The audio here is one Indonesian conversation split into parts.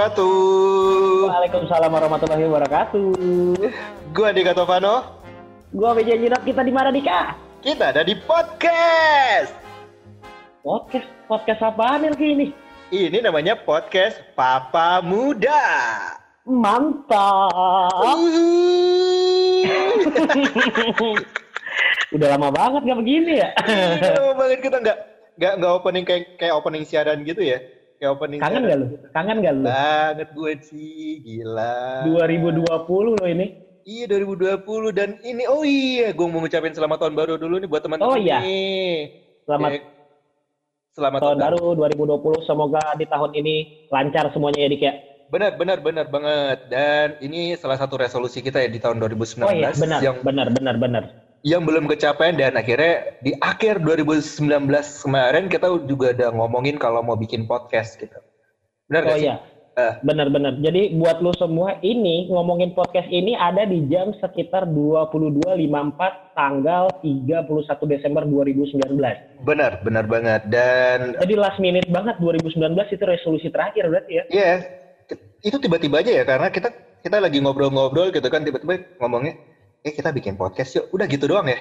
wabarakatuh. Waalaikumsalam warahmatullahi wabarakatuh. Gue Andika Tovano. Gua BJ Jinak kita di mana Dika? Kita ada di podcast. Podcast podcast apaan nih ini? Ini namanya podcast Papa Muda. Mantap. Uhuh. Udah lama banget gak begini ya? Lama banget kita nggak nggak nggak opening kayak kayak opening siaran gitu ya? Kayak opening. Kangen gak lu? Kangen gak lu? Banget gue sih, gila. 2020 lo ini. Iya 2020 dan ini oh iya gue mau ngucapin selamat tahun baru dulu nih buat teman-teman Oh, iya. nih. Selamat Ya, selamat tahun baru 2020. Semoga di tahun ini lancar semuanya ya Dik ya. Benar benar benar banget dan ini salah satu resolusi kita ya di tahun 2019 Oh iya benar yang benar benar benar. Yang belum kecapean dan akhirnya di akhir 2019 kemarin kita juga udah ngomongin kalau mau bikin podcast gitu. Benar Oh gak sih? iya. Eh. Benar-benar. Jadi buat lu semua ini ngomongin podcast ini ada di jam sekitar 22.54 tanggal 31 Desember 2019. Benar, benar banget. Dan Jadi last minute banget 2019 itu resolusi terakhir berarti ya. ya itu tiba-tiba aja ya karena kita kita lagi ngobrol-ngobrol gitu kan tiba-tiba ngomongnya eh kita bikin podcast yuk. Udah gitu doang ya.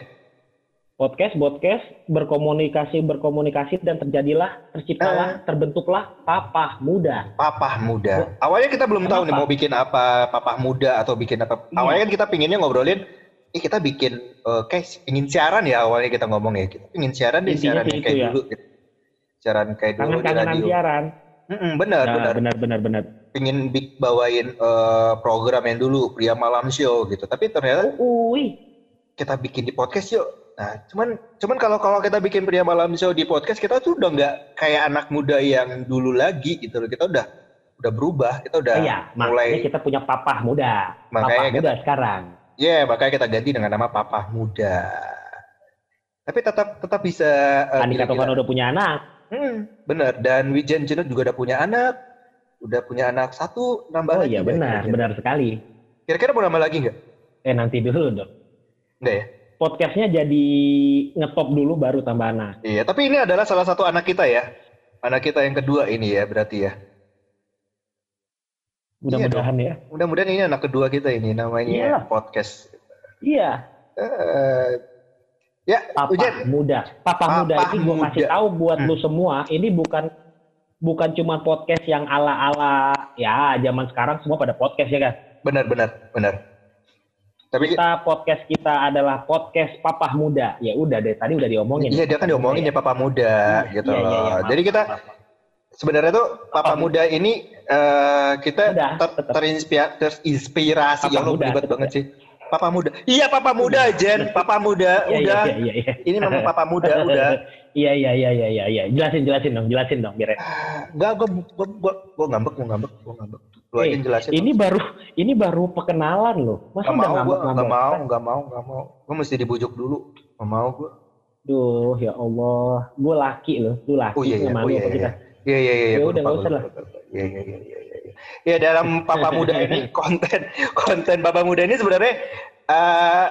Podcast, podcast, berkomunikasi, berkomunikasi dan terjadilah, terciptalah, terbentuklah papa muda. Papah muda. Awalnya kita belum tahu nih Kenapa? mau bikin apa, papah muda atau bikin apa. Iya. Awalnya kan kita pinginnya ngobrolin, eh kita bikin eh, kayak pingin siaran ya awalnya kita ngomong ya. Kita pingin siaran deh, siaran kayak ya. dulu. Gitu. Siaran kayak dulu di radio. siaran. Mm-mm, benar, Nah, benar. benar, benar, benar. Pingin bi- bawain eh, program yang dulu pria malam show gitu. Tapi ternyata Uy, kita bikin di podcast yuk. Nah, cuman cuman kalau kalau kita bikin pria malam show di podcast kita tuh udah nggak kayak anak muda yang dulu lagi gitu loh. Kita udah udah berubah, kita udah iya, makanya mulai kita punya papa muda. Makanya Papa muda sekarang. Ya, makanya kita ganti dengan nama Papa Muda. Tapi tetap tetap bisa eh, Andika Tovan udah punya anak. Hmm, benar. Dan Wijen Jenut juga udah punya anak. Udah punya anak satu, nambah Oh lagi. iya nggak benar, kira-kira? benar sekali. Kira-kira mau nambah lagi nggak? Eh nanti dulu dong. Enggak ya? Podcastnya jadi ngetop dulu baru tambah anak. Iya, tapi ini adalah salah satu anak kita ya. Anak kita yang kedua ini ya, berarti ya. Mudah-mudahan ya. Mudah-mudahan ini anak kedua kita ini namanya Iyalah. podcast. Iya, Eh, ya, papa Ujen. muda. Papa, Papa muda ini gue kasih tahu buat Hmm. lu semua, ini bukan bukan cuma podcast yang ala-ala ya zaman sekarang semua pada podcast ya kan. Benar, benar, benar. Tapi Kita podcast kita adalah podcast papa muda. Ya udah deh tadi udah diomongin. Iya dia kan diomongin ya Papa Muda Iya, gitu iya, iya, loh. iya, maaf, Jadi kita maaf, maaf. sebenarnya tuh Papa Papa Muda ini eh, kita Udah, ter- tetep. terinspira- terinspirasi Papa ya ribet tetep banget sih. Papa Muda. Iya Papa Muda Jen, Papa Muda Iya, iya, udah. iya, iya, iya. Ini memang Papa Muda udah. Iya iya iya iya iya iya. Jelasin jelasin dong, jelasin dong biar. Enggak gua gua gua, gua ngambek, gua ngambek, gua ngambek. Lu aja Eh, jelasin. Ini baru ini baru perkenalan loh. Masa Gak udah mau gua, ngambek gak ngambek? mau, gak mau, gak mau. Gua mesti dibujuk dulu. Gak mau gua. Duh ya Allah, gue laki loh, lu laki Oh iya iya, oh iya iya. kita? Iya iya iya, Ya udah, gua usah. Iya iya iya iya iya. Ya dalam Papa Muda ini konten konten Papa Muda ini sebenarnya eh,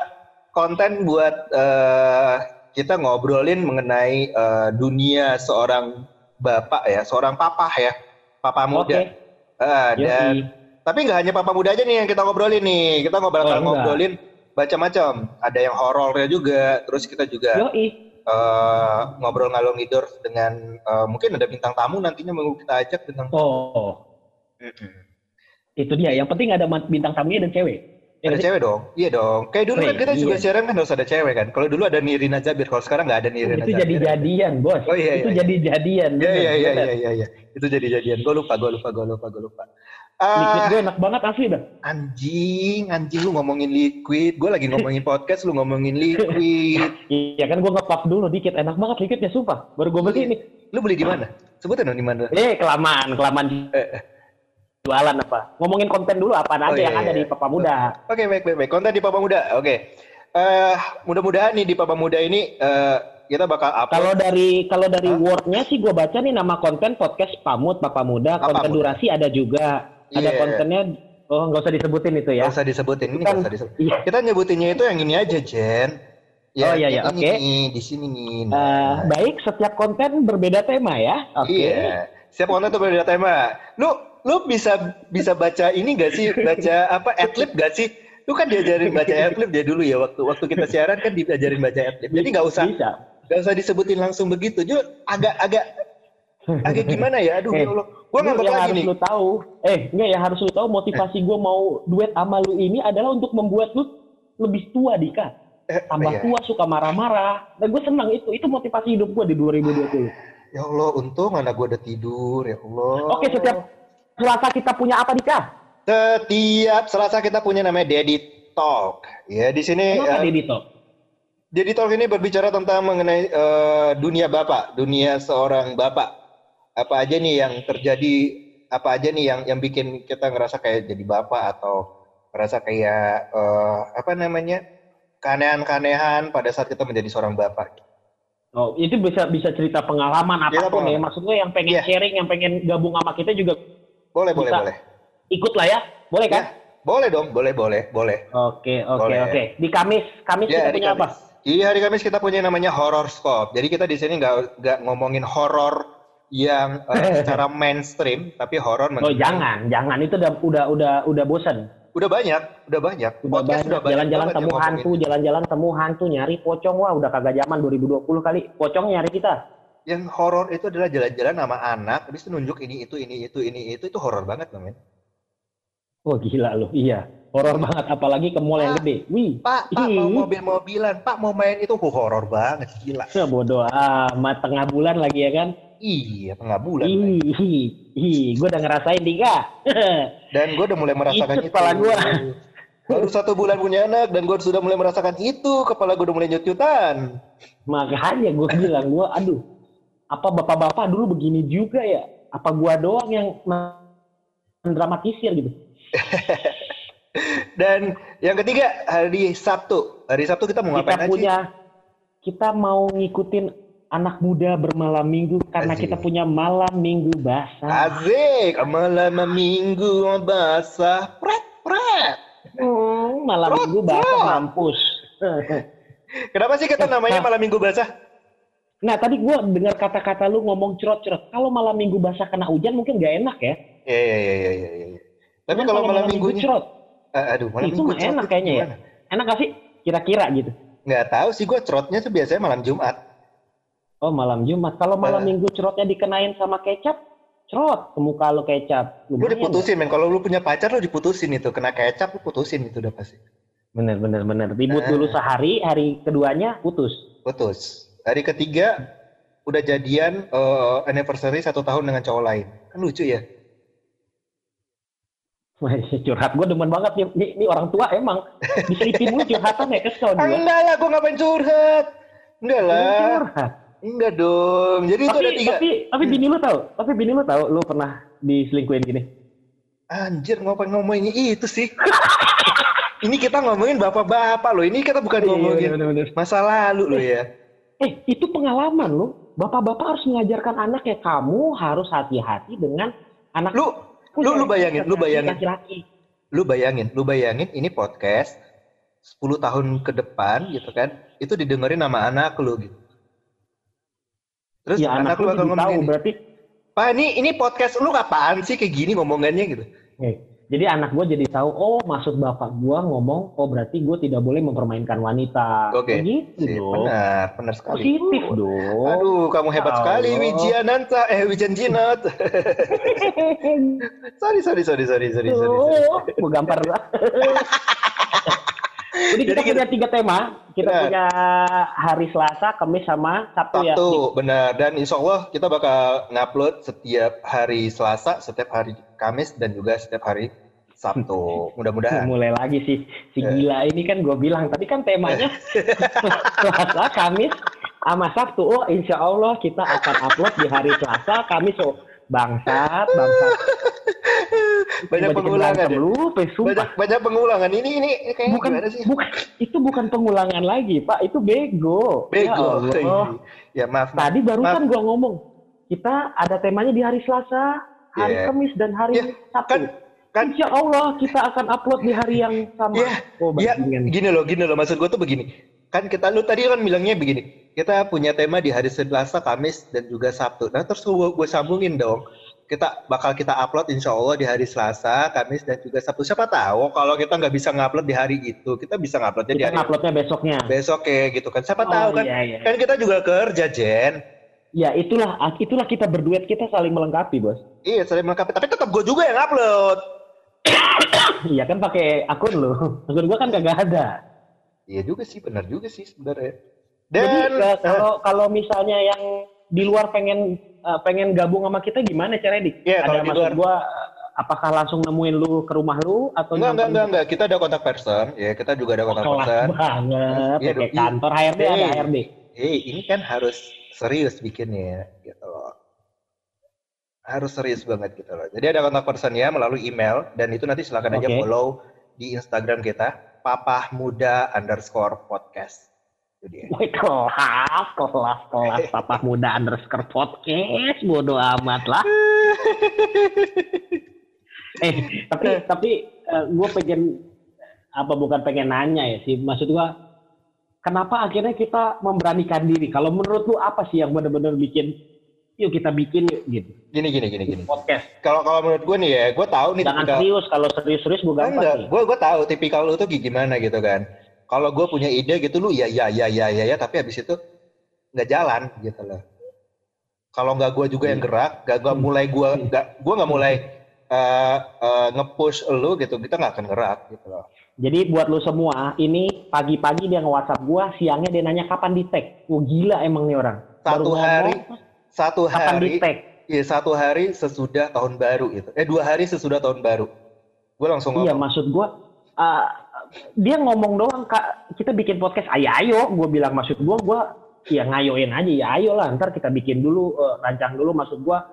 konten buat eh, kita ngobrolin mengenai eh, dunia seorang bapak ya, seorang papa ya, papa muda. Oke. Eh, dan tapi nggak hanya papa muda aja nih yang kita ngobrolin nih, kita ngobrol Oh, ngobrolin macam-macam. Ada yang horornya juga, terus kita juga eh, ngobrol ngalor ngidor dengan eh, mungkin ada bintang tamu nantinya mau kita ajak bintang tamu. Oh, itu dia. Yang penting ada bintang tamunya dan cewek. Ya Ada cewek dong, iya dong. Kayak dulu kan Wih, kita juga iya. siaran kan harus ada cewek kan. Kalau dulu ada Nirina Jabir, kalau sekarang nggak ada Nirina itu Jabir. jadi jadian bos. Oh, iya, itu iya, jadi jadian. Iya iya iya bener. iya iya iya. Itu jadi jadian. Gue lupa, gue lupa, gue lupa, gue lupa. Liquid Ah, gue enak banget asli dah. anjing, anjing lu ngomongin liquid. Gue lagi ngomongin podcast, lu ngomongin liquid. Iya kan gue ngepap dulu dikit, enak banget liquidnya sumpah. Baru gue beli Iya. ini. Lu beli di mana? Sebutin dong di mana. Eh kelamaan, kelamaan Eh, eh. Jualan apa? Ngomongin konten dulu apa Oh, aja iya, yang ada iya. di Papa Muda. Oke, baik, baik, baik. Konten di Papa Muda. Oke. Eh, mudah-mudahan nih di Papa Muda ini eh, kita bakal upload. Kalau dari kalau dari Hah? wordnya sih gue baca nih nama konten podcast Pamut Papa Muda. Konten Muda. durasi ada juga. Ada Iya. kontennya. Oh nggak usah disebutin itu ya. Nggak usah disebutin, ini Kan- nggak usah disebutin. Iya. Kita nyebutinnya itu yang ini aja, Jen. Oh, iya, iya, ini oke. nih, di sini nih. Eh, Nah, baik, setiap konten berbeda tema ya. Oke. Iya. Siap konten tuh berbeda tema. Lu lu bisa bisa baca ini gak sih? Baca apa? Adlib gak sih? Lu kan diajarin baca adlib dia dulu ya waktu waktu kita siaran kan diajarin baca adlib. Jadi nggak usah nggak usah disebutin langsung begitu. Juga agak agak agak gimana ya? Aduh Eh, ya Allah. Ngambek yang lagi harus nih. lu tahu, eh enggak yang harus lu tahu motivasi gue mau duet sama lu ini adalah untuk membuat lu lebih tua Dika. Eh, Tambah iya. tua suka marah-marah. Dan gue senang itu. Itu motivasi hidup gue di 2020. Ya Allah, untung anak gua udah tidur. Ya Allah. Oke, setiap Selasa kita punya apa Dika? Setiap Selasa kita punya namanya Daddy Talk. Ya di sini Kenapa eh, Didi Talk? Daddy Talk ini berbicara tentang mengenai eh, dunia bapak, dunia seorang bapak. Apa aja nih yang terjadi? Apa aja nih yang yang bikin kita ngerasa kayak jadi bapak atau ngerasa kayak eh, apa namanya keanehan-keanehan pada saat kita menjadi seorang bapak. Oh, itu bisa bisa cerita pengalaman Cerita apa pun ya. pengalaman. Maksud gue yang pengen Iya. sharing, yang pengen gabung sama kita juga Boleh, boleh, boleh. ikut lah ya. Boleh kan? Ya, boleh dong, boleh, boleh, boleh. Oke, oke, Boleh. oke. Di Kamis, Kamis Ya, kita punya apa? Kamis. Di hari Kamis kita punya namanya horror scope. Jadi kita di sini nggak nggak ngomongin horor yang eh, secara mainstream, tapi horor Oh, jangan, jangan itu udah udah udah udah bosen. Udah banyak, udah banyak. Udah Podcast banyak jalan-jalan temu hantu, jalan-jalan temu hantu nyari pocong wah udah kagak zaman 2020 kali. Pocong nyari kita. Yang horor itu adalah jalan-jalan sama anak, habis itu nunjuk ini itu ini itu ini itu itu horor banget men. Wah gila lu, iya. Horor banget apalagi ke mall yang gede. Wih, Pak, Pak mau mobil-mobilan, Pak mau main itu huh, horor banget, gila. ya bodoh amat tengah bulan lagi ya kan. Iya, tengah bulan. Ih, ih, ih, gue udah ngerasain Dika. Dan gue udah mulai merasakan itu. kepala gua. Baru satu bulan punya anak dan gue sudah mulai merasakan itu. Kepala gue udah mulai nyut-nyutan. Makanya gue bilang gue, aduh, apa bapak-bapak dulu begini juga ya? Apa gua doang yang mendramatisir gitu? Dan yang ketiga hari Sabtu. Hari Sabtu kita mau kita ngapain aja? punya kita mau ngikutin anak muda bermalam minggu karena Asik. kita punya malam minggu basah. Azik, malam minggu basah, pret pret. Hmm, malam minggu basah mampus. Kenapa sih kita namanya malam minggu basah? Nah tadi gua dengar kata-kata lu ngomong cerot-cerot. Kalau malam minggu basah kena hujan mungkin gak enak ya. Iya iya iya iya iya. iya. Tapi Cuman kalau malam minggunya, cerot, Eh, aduh malam itu minggu enak kayaknya ya. Enak gak sih? Kira-kira gitu. Nggak tahu sih gue cerotnya tuh biasanya malam Jumat. Oh malam Jumat. Kalau malam Eh. minggu cerotnya dikenain sama kecap, cerot ke muka lu kecap. Lu Lumayan diputusin men. Kalau lu punya pacar lu diputusin itu. Kena kecap lu putusin itu udah pasti. Bener bener bener. Ribut Eh. dulu sehari, hari keduanya putus. Putus. Hari ketiga udah jadian eh, anniversary satu tahun dengan cowok lain. Kan lucu ya. Wah, curhat gue demen banget nih, nih, nih orang tua emang diselipin mulu curhatan ya kesel gue. enggak lah, gue ngapain curhat. Enggak lah. Curhat. Enggak dong. Jadi itu Tapi, ada tiga. tapi, tapi bini lu tahu, tapi bini lu tahu, lu pernah diselingkuhin gini. Anjir, ngapain ngomongin itu sih? Ini kita ngomongin bapak-bapak loh. Ini kita bukan ngomongin bener-bener. masa lalu loh ya. Eh, itu pengalaman lu. Bapak-bapak harus mengajarkan anak ya kamu harus hati-hati dengan anak Lu, lu, lu bayangin, lu bayangin. laki-laki. lu bayangin, lu bayangin ini podcast 10 tahun ke depan gitu kan, itu didengerin sama anak lu gitu. Terus Ya anak, anak, lu bakal ngomong tahu gini, berarti Pak ini ini podcast lu apaan sih kayak gini ngomongannya gitu. Eh, jadi anak gue jadi tahu, oh maksud bapak gue ngomong, oh berarti gue tidak boleh mempermainkan wanita. Oke. Begitu Sip, dong. benar, benar sekali. Positif Uh, dong. Aduh, kamu hebat Allah. sekali Wijiananta, eh Wijanjinat. sorry, sorry, sorry, sorry, sorry, sorry. sorry. Oh, gue gampar. Jadi kita Jadi kita- punya tiga tema. Kita Benar. punya hari Selasa, Kamis, sama Sabtu, ya. Sabtu, benar. Dan insya Allah kita bakal ngupload setiap hari Selasa, setiap hari Kamis, dan juga setiap hari Sabtu. Mudah-mudahan. Mulai lagi sih si Ya. gila ini kan gue bilang tadi kan temanya Selasa, Kamis, sama Sabtu. Oh, insya Allah kita akan upload di hari Selasa, Kamis. Oh, bangsat, bangsat. Banyak pengulangan ya. Lu. Banyak banyak pengulangan. Ini ini ini kayaknya bukan, sih? bukan itu bukan pengulangan lagi pak itu bego Bego. ya, Allah. ya maaf. maaf. tadi barusan gua ngomong kita ada temanya di hari Selasa hari Iya. Kamis dan hari Iya, Sabtu kan- kan- Insya Allah kita akan upload di hari yang sama Iya, oh Ya, bajingan gini loh, gini loh. Maksud gue tuh begini. Kan kita lu tadi kan bilangnya begini. Kita punya tema di hari Selasa, Kamis, dan juga Sabtu. Nah terus gue, gue sambungin dong. Kita bakal kita upload insya Allah di hari Selasa, Kamis dan juga Sabtu. Siapa tahu kalau kita nggak bisa ngupload di hari itu, kita bisa nguploadnya di hari uploadnya besoknya. besok ya gitu kan. Siapa Oh, tahu kan? iya, iya. Kan kita juga kerja, Jen. Ya itulah itulah kita berduet kita saling melengkapi bos. Iya, saling melengkapi. Tapi tetap gue juga yang upload. Iya kan pakai akun lo. Akun gua kan kagak ada. Iya juga sih, benar juga sih sebenarnya. Dan eh, kalau kalau misalnya yang di luar pengen eh, pengen gabung sama kita gimana caranya dik? Iya, kalau ada maksud luar- gua apakah langsung nemuin lu ke rumah lu atau enggak, enggak, enggak, enggak. Kita ada kontak person. Ya, kita juga ada kontak kelas person. banget Iya, ya, iya. kantor HRD ada Iya. HRD. Eh, ini kan harus serius bikinnya, gitu loh. Harus serius banget gitu loh. Jadi ada kontak personnya melalui email dan itu nanti silakan aja Oke. follow di Instagram kita papah muda underscore podcast. Woi kelas, kelas, kelas papa muda underscore podcast, bodo amat lah. eh, tapi tapi gue pengen apa bukan pengen nanya ya sih, maksud gue kenapa akhirnya kita memberanikan diri? Kalau menurut lu apa sih yang benar-benar bikin, yuk kita bikin yuk gitu Gini gini gini gini. podcast. Kalau kalau menurut gue nih ya, gue tahu nih Jangan tipikal- serius, kalau serius-serius gue gampang gue gue tahu tipikal lu tuh gimana gitu kan. Kalau gue punya ide gitu lu ya ya ya ya ya ya tapi habis itu nggak jalan gitu loh. Kalau nggak gue juga yang gerak, gak gue mulai gue nggak gue nggak mulai eh, eh, nge-push lu gitu, kita nggak akan gerak gitu loh. Jadi buat lu semua, ini pagi-pagi dia nge-WhatsApp gua, siangnya dia nanya kapan di tag. Wah gila emang nih orang. Baru Satu ngomong, hari, satu kapan di hari, tag. iya satu hari sesudah tahun baru gitu. Eh dua hari sesudah tahun baru. Gue langsung Iya ngomong. maksud gua, uh, dia ngomong doang kak, kita bikin podcast, ayo ayo. Gua bilang maksud gua, gua ya ngayoin aja, ya ayo lah. Ntar kita bikin dulu, uh, rancang dulu maksud gua.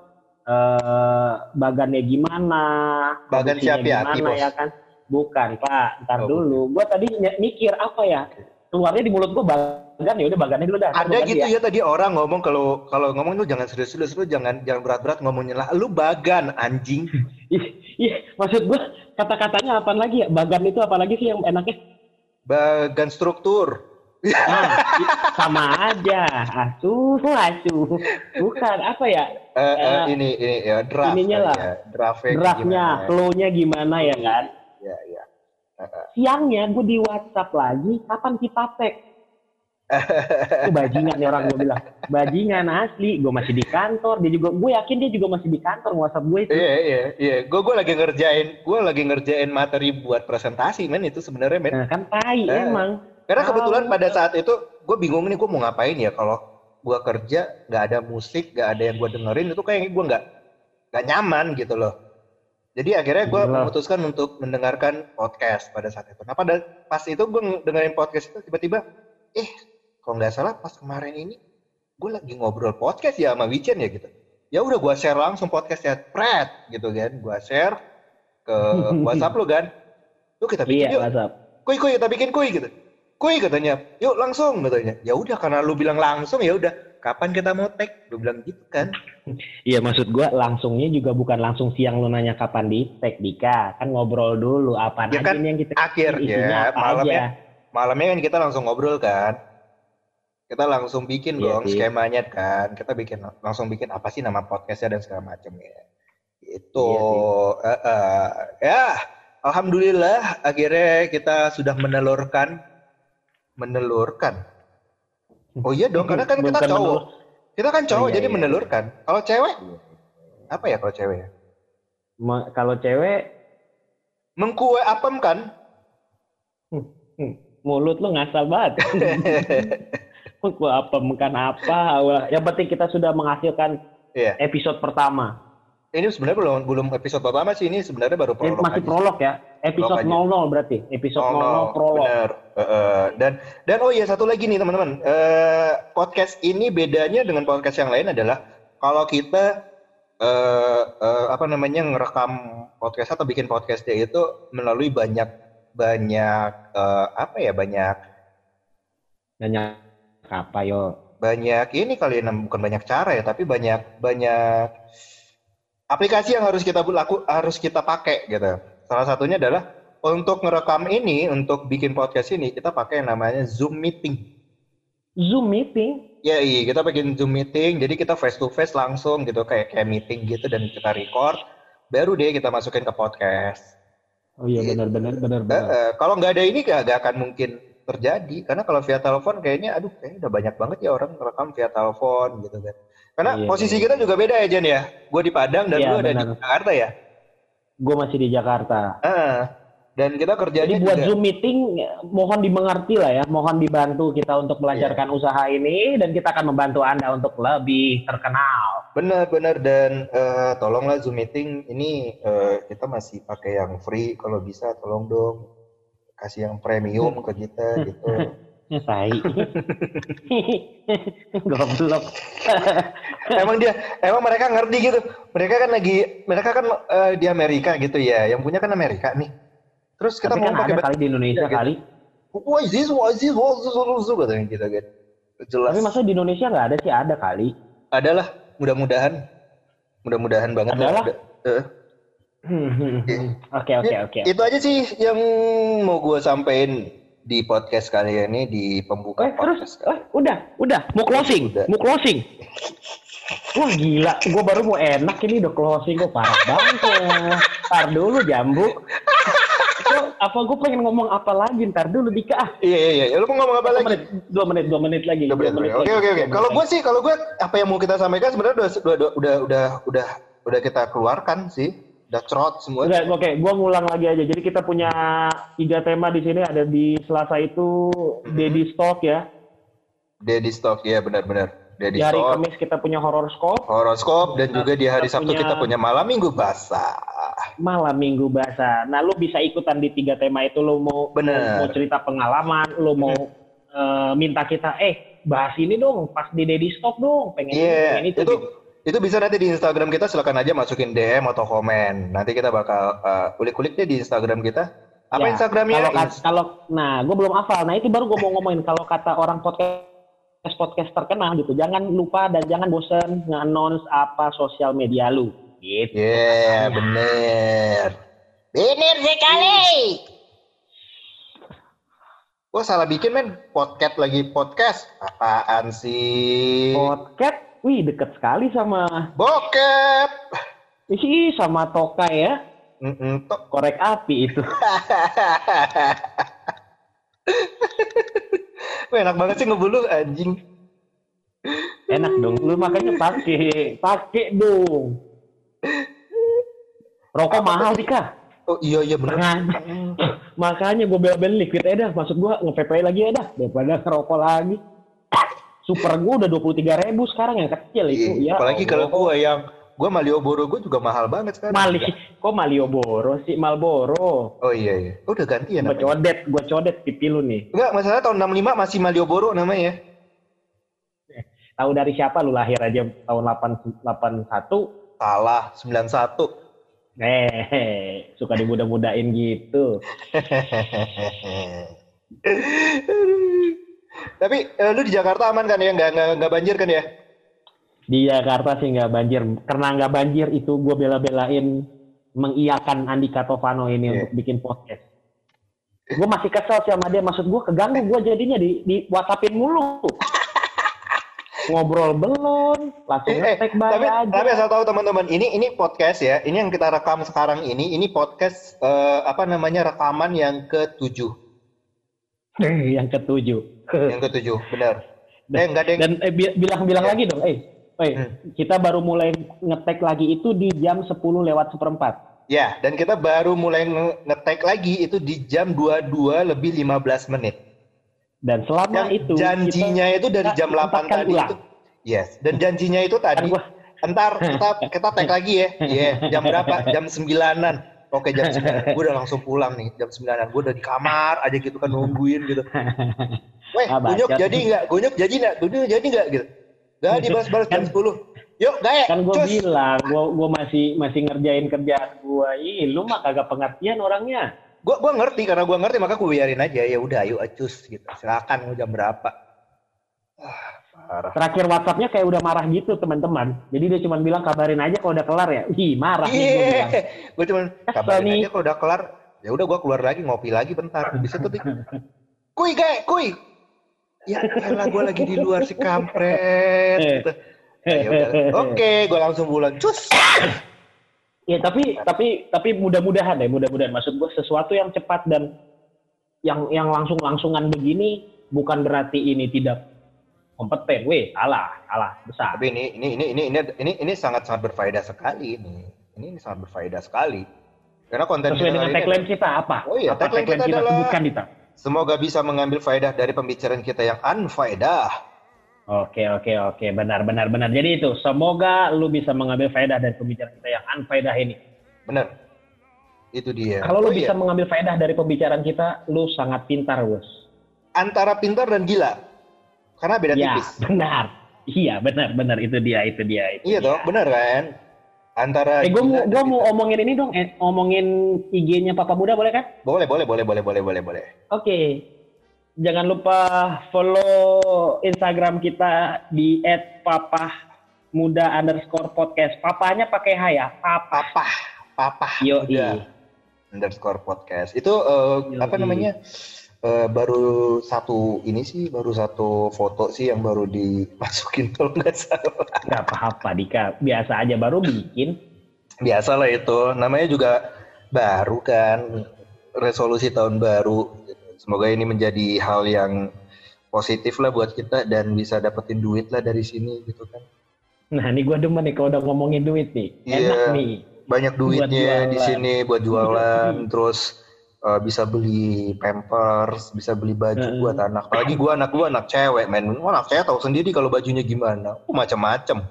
uh, bagannya gimana, Bagan siapa ya? gimana ya kan? Bukan pak, ntar Oh, dulu. Gua tadi mikir apa ya? Keluarnya di mulut gua bagan ya udah bagannya dulu dah. Ada gitu ya. ya tadi orang ngomong kalau kalau ngomong lu jangan serius-serius lu jangan jangan berat-berat ngomongnya lah. Lu bagan anjing. Ih, Iya, maksud gua kata-katanya apa lagi ya? Bagan itu apa lagi sih yang enaknya? Bagan struktur. Nah, sama aja. Asuh, asuh. Bukan apa ya? Eh, eh, Eh, ini ini ya draft ininya lah. ya. Draftnya Draftnya, flow-nya gimana ya kan? Ya, ya. Eh, eh. Siangnya gue di WhatsApp lagi, kapan kita tag? Itu bajingan nih orang gue bilang. Bajingan asli. Gue masih di kantor. Dia juga, gue yakin dia juga masih di kantor WhatsApp gue itu. Iya iya iya. Gue gue lagi ngerjain gue lagi ngerjain materi buat presentasi men itu sebenarnya men. Nah, kan tai Eh. emang. Karena kebetulan pada saat itu gue bingung nih gue mau ngapain ya kalau gue kerja nggak ada musik nggak ada yang gue dengerin itu kayaknya gue nggak nggak nyaman gitu loh. Jadi akhirnya gue memutuskan untuk mendengarkan podcast pada saat itu. Nah pada pas itu gue dengerin podcast itu tiba-tiba, eh kalau nggak salah pas kemarin ini gue lagi ngobrol podcast ya sama Wichen ya gitu. Ya udah gue share langsung podcastnya, pret gitu kan, gue share ke WhatsApp lu kan. Lu kita bikin Iya, yuk, WhatsApp. kuy kuy kita bikin kuy gitu. Kuy katanya. Yuk langsung katanya. Ya udah karena lu bilang langsung ya udah. Kapan kita mau tag? Lu bilang gitu kan. Iya maksud gua langsungnya juga bukan langsung siang lu nanya kapan di tag Dika. Kan ngobrol dulu apa Ya aja kan, yang kita akhirnya apa malamnya aja. malamnya kan kita langsung ngobrol kan kita langsung bikin Iya dong sih. skemanya kan. Kita bikin langsung bikin apa sih nama podcastnya dan segala macam ya. Itu Iya Eh, eh. ya alhamdulillah akhirnya kita sudah menelurkan. Menelurkan? Oh iya dong karena kan kita cowok. menelur- kita kan cowok Oh, iya, jadi iya, menelurkan. Kalau cewek? Apa ya kalau cewek ya? Ma- kalau cewek? Mengkue apem kan? Hmm, mulut lu ngasal banget. Gua apa makan apa? Wah, Yang penting kita sudah menghasilkan Iya. episode pertama. ini sebenarnya belum belum episode pertama sih ini sebenarnya baru prolog masih aja. prolog ya. Episode Prolog 00 berarti. Episode Oh, 00 no, prolog. bener. Eh, eh, dan dan oh iya satu lagi nih teman-teman Eh, podcast ini bedanya dengan podcast yang lain adalah kalau kita eh, eh, apa namanya ngerekam podcast atau bikin podcastnya itu melalui banyak banyak eh, apa ya banyak Nanya apa yo? banyak ini kali ya bukan banyak cara ya tapi banyak banyak aplikasi yang harus kita laku harus kita pakai gitu salah satunya adalah untuk ngerekam ini untuk bikin podcast ini kita pakai yang namanya Zoom meeting Zoom meeting. Ya iya, kita bikin Zoom meeting, jadi kita face to face langsung gitu kayak kayak meeting gitu dan kita record, baru deh kita masukin ke podcast. Oh iya benar benar benar Eh, benar. eh, kalau nggak ada ini nggak akan mungkin terjadi, karena kalau via telepon kayaknya, aduh kayaknya udah banyak banget ya orang rekam via telepon gitu kan. Karena Iya, posisi iya. kita juga beda ya Jen ya, gue di Padang dan Iya, lu ada di. Jakarta ya. Gue masih di Jakarta. Ah, dan kita kerjanya Jadi buat juga. Zoom meeting mohon dimengerti lah ya, mohon dibantu kita untuk melancarkan Iya. usaha ini dan kita akan membantu Anda untuk lebih terkenal. Benar-benar dan eh, tolonglah Zoom meeting ini eh, kita masih pakai yang free kalau bisa tolong dong kasih yang premium ke kita gitu. Ya tai. Goblok. emang dia emang mereka ngerti gitu. Mereka kan lagi mereka kan eh, di Amerika gitu ya. Yang punya kan Amerika nih. Terus kita Tapi mau kan pakai kali di Indonesia gitu. kali. Why is this? Why is this? Why is this? Why is this? katanya gitu kan. Jelas. Tapi masa di Indonesia nggak ada sih ada kali. Adalah mudah-mudahan mudah-mudahan banget lah Adalah? ada. Eh. Oke oke oke. Itu aja sih yang mau gue sampein di podcast kali ini di pembuka Eh terus, podcast. kali. eh, udah, udah, mau closing, Udah. mau closing. Wah gila, gue baru mau enak ini udah closing kok parah banget ya. Ntar dulu jambu. Gua- apa gue pengen ngomong apa lagi? Ntar dulu Dika. Ah, Iya iya iya. Lu mau ngomong apa lagi? menit, dua menit, dua menit lagi. Dua dua menit, menit Oke oke oke. Kalau gue sih kalau gue apa yang mau kita sampaikan sebenarnya udah udah udah udah udah udah kita keluarkan sih. Udah cerot semua. Oke, gua ngulang lagi aja. Jadi kita punya tiga tema di sini. Ada di Selasa itu Daddy Stock ya. Daddy Stock ya benar-benar. Daddy Di hari Stock. Kamis kita punya horror scope. Horoskop dan juga di hari Sabtu punya- kita punya malam minggu basah. malam minggu bahasa. Nah, lu bisa ikutan di tiga tema itu. Lu mau Bener. mau cerita pengalaman, lu mau eh, minta kita, eh bahas ini dong, pas di Daddy Stock dong, pengen ini, Iya, pengen itu. itu gitu. Itu bisa nanti di Instagram kita silakan aja masukin DM atau komen. Nanti kita bakal uh, kulik-kulik deh di Instagram kita. Apa Ya, Instagramnya? Kalau kalau nah, gue belum hafal. Nah, itu baru gue mau ngomongin kalau kata orang podcast podcast terkenal gitu, jangan lupa dan jangan bosen nge-announce apa sosial media lu. Gitu. Iya, bener. Bener sekali. Wah salah bikin men podcast lagi podcast. Apaan sih? Podcast, wih deket sekali sama Bokep. isi sama Toka ya. Mm-mm, tok. Korek api itu. Wah, enak banget sih ngebulu anjing. Enak dong. Lu makanya pakai, pakai dong. Rokok mahal sih kah? Oh iya iya bener. Makanya, makanya gue bela-belain liquid aja dah. Maksud gue nge-PPI lagi ya dah. Daripada ngerokok lagi. Super gue udah 23 ribu sekarang yang kecil itu. Iya, Ya Apalagi kalau Allah. gua yang gua Malioboro gua juga mahal banget sekarang. Mali, kok Malioboro sih? Malboro. Oh iya iya. Oh, udah ganti ya Gue codet, gue codet pipi lu nih. Enggak, masalah tahun 65 masih Malioboro namanya. Tahu dari siapa lu lahir aja tahun 8, 81? Salah, 91. Eh, suka dimudah-mudahin gitu. Tapi eh, lu di Jakarta aman kan ya? Nggak, nggak, nggak banjir kan ya? Di Jakarta sih nggak banjir. Karena nggak banjir itu gue bela-belain mengiyakan Andika Tovano ini Iya. untuk bikin podcast. Gue masih kesel sih sama dia. Maksud gue keganggu gue jadinya di, di WhatsAppin mulu. Ngobrol belum, langsung Eh, eh, ngetek baik tapi, aja. tapi asal tahu teman-teman, ini ini podcast ya. Ini yang kita rekam sekarang ini, ini podcast eh, apa namanya rekaman yang ketujuh, yang ketujuh. yang ketujuh, benar. Dan- Eh, enggak deh. Dan eh, bi- bilang-bilang Iya. lagi dong, eh, eh, Hmm. kita baru mulai ngetek lagi itu di jam 10 lewat seperempat. Ya, dan kita baru mulai nge- nge-tag lagi itu di jam 22 lebih 15 menit. Dan selama Yang itu janjinya itu dari kita jam 8 tempatkan tadi ulang. itu. Yes, dan janjinya itu tadi entar kita kita tag lagi ya. Iya, jam berapa? Jam 9-an. Oke, jam 9. Gue udah langsung pulang nih, jam 9-an. Gue udah di kamar aja gitu kan nungguin gitu. Weh, Ah, gunyuk jadi nggak? Gunyuk jadi nggak? Gunyuk jadi nggak gitu? Gak dibalas-balas jam 10. Yuk, gae. kan gue bilang gue gua masih masih ngerjain kerjaan gue ih lu mah kagak pengertian orangnya Gua gua ngerti karena gua ngerti maka gue biarin aja. Ya udah, ayo acus gitu. Silakan mau jam berapa. Ah, parah. terakhir WhatsAppnya kayak udah marah gitu teman-teman jadi dia cuma bilang kabarin aja kalau udah kelar ya ih marah nih gue Iya, bilang gue cuma kabarin nih. aja kalau udah kelar. Ya udah gue keluar lagi ngopi lagi bentar. Bisa tuh. Kuy gae, kuy. ya lah gue lagi di luar si kampret gitu. Ya udah. Oke, gue langsung bulan cus. Ya tapi tapi tapi mudah-mudahan ya, mudah-mudahan maksud gue sesuatu yang cepat dan yang yang langsung-langsungan begini bukan berarti ini tidak kompeten. Weh, salah, salah besar. Tapi ini ini ini ini ini ini, ini sangat sangat berfaedah sekali ini. Ini, ini sangat berfaedah sekali. Karena konten Sesuai dengan tagline kita apa? Oh iya, apa tagline kita adalah- sebutkan Dita? Semoga bisa mengambil faedah dari pembicaraan kita yang unfaedah. Oke oke oke benar benar benar. Jadi itu semoga lu bisa mengambil faedah dari pembicaraan kita yang unfaedah ini. Bener. Itu dia. Kalau lu Oh bisa iya, mengambil faedah dari pembicaraan kita, lu sangat pintar, Bos. antara pintar dan gila. Karena beda Ya, tipis. benar. Iya, benar, benar. Itu dia, itu dia. Itu Iya dia. toh, bener kan? Antara Eh, gue mau, gua mau omongin ini dong, eh, omongin IG-nya Papa Muda boleh kan? Boleh, boleh, boleh, boleh, boleh, boleh, boleh. Oke. Jangan lupa follow Instagram kita di @papahmuda underscore podcast. Papanya pakai H ya, Papa. Papa, papa. Yo, udah. Underscore podcast. Itu eh, Yoi. apa namanya? Eh, baru satu ini sih, baru satu foto sih yang baru dimasukin kalau nggak salah. Gak apa-apa, Dika. Biasa aja baru bikin. Biasa lah itu. Namanya juga baru kan. Resolusi tahun baru. Semoga ini menjadi hal yang positif lah buat kita dan bisa dapetin duit lah dari sini gitu kan. Nah, ini gue demen nih kalau udah ngomongin duit nih. Iya. Enak nih. banyak duitnya di sini buat jualan terus eh, bisa beli pampers bisa beli baju Heeh. buat anak apalagi gua anak gua anak cewek men Gua anak cewek tahu sendiri kalau bajunya gimana oh, macam-macam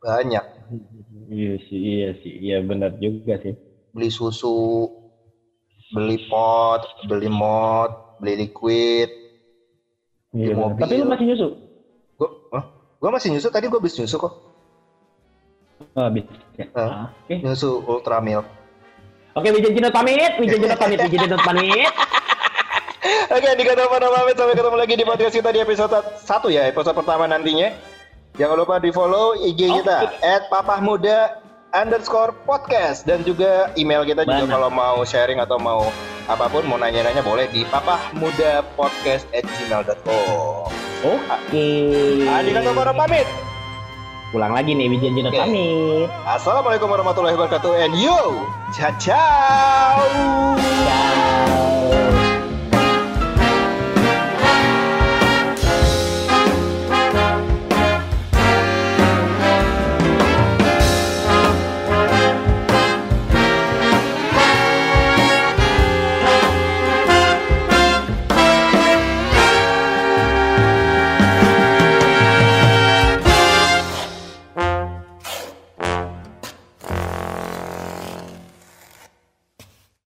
banyak Iya sih, iya sih. Iya benar juga sih. beli susu beli pot beli mod beli liquid Iya, benar. mobil. Tapi lu masih nyusu? gua Hah? gua masih nyusu tadi gua habis nyusu kok Oh, habis. Ya. Hah? Ah, Oke. nyusu ultra milk Oke, Wijen Jinot pamit. Wijen Jinot pamit. Wijen Jinot pamit. Oke, di kata mana pamit sampai ketemu lagi di podcast kita di episode 1 ya, episode pertama nantinya. Jangan lupa di follow IG kita @papahmuda underscore podcast dan juga email kita juga Benar. kalau mau sharing atau mau apa pun mau nanya-nanya boleh di papahmudapodcast@gmail.com. Oke. Adi kata mana pamit. Pulang lagi nih Wijen Jinot Oke. pamit. Assalamualaikum warahmatullahi wabarakatuh and yo, ciao ciao. Ciao.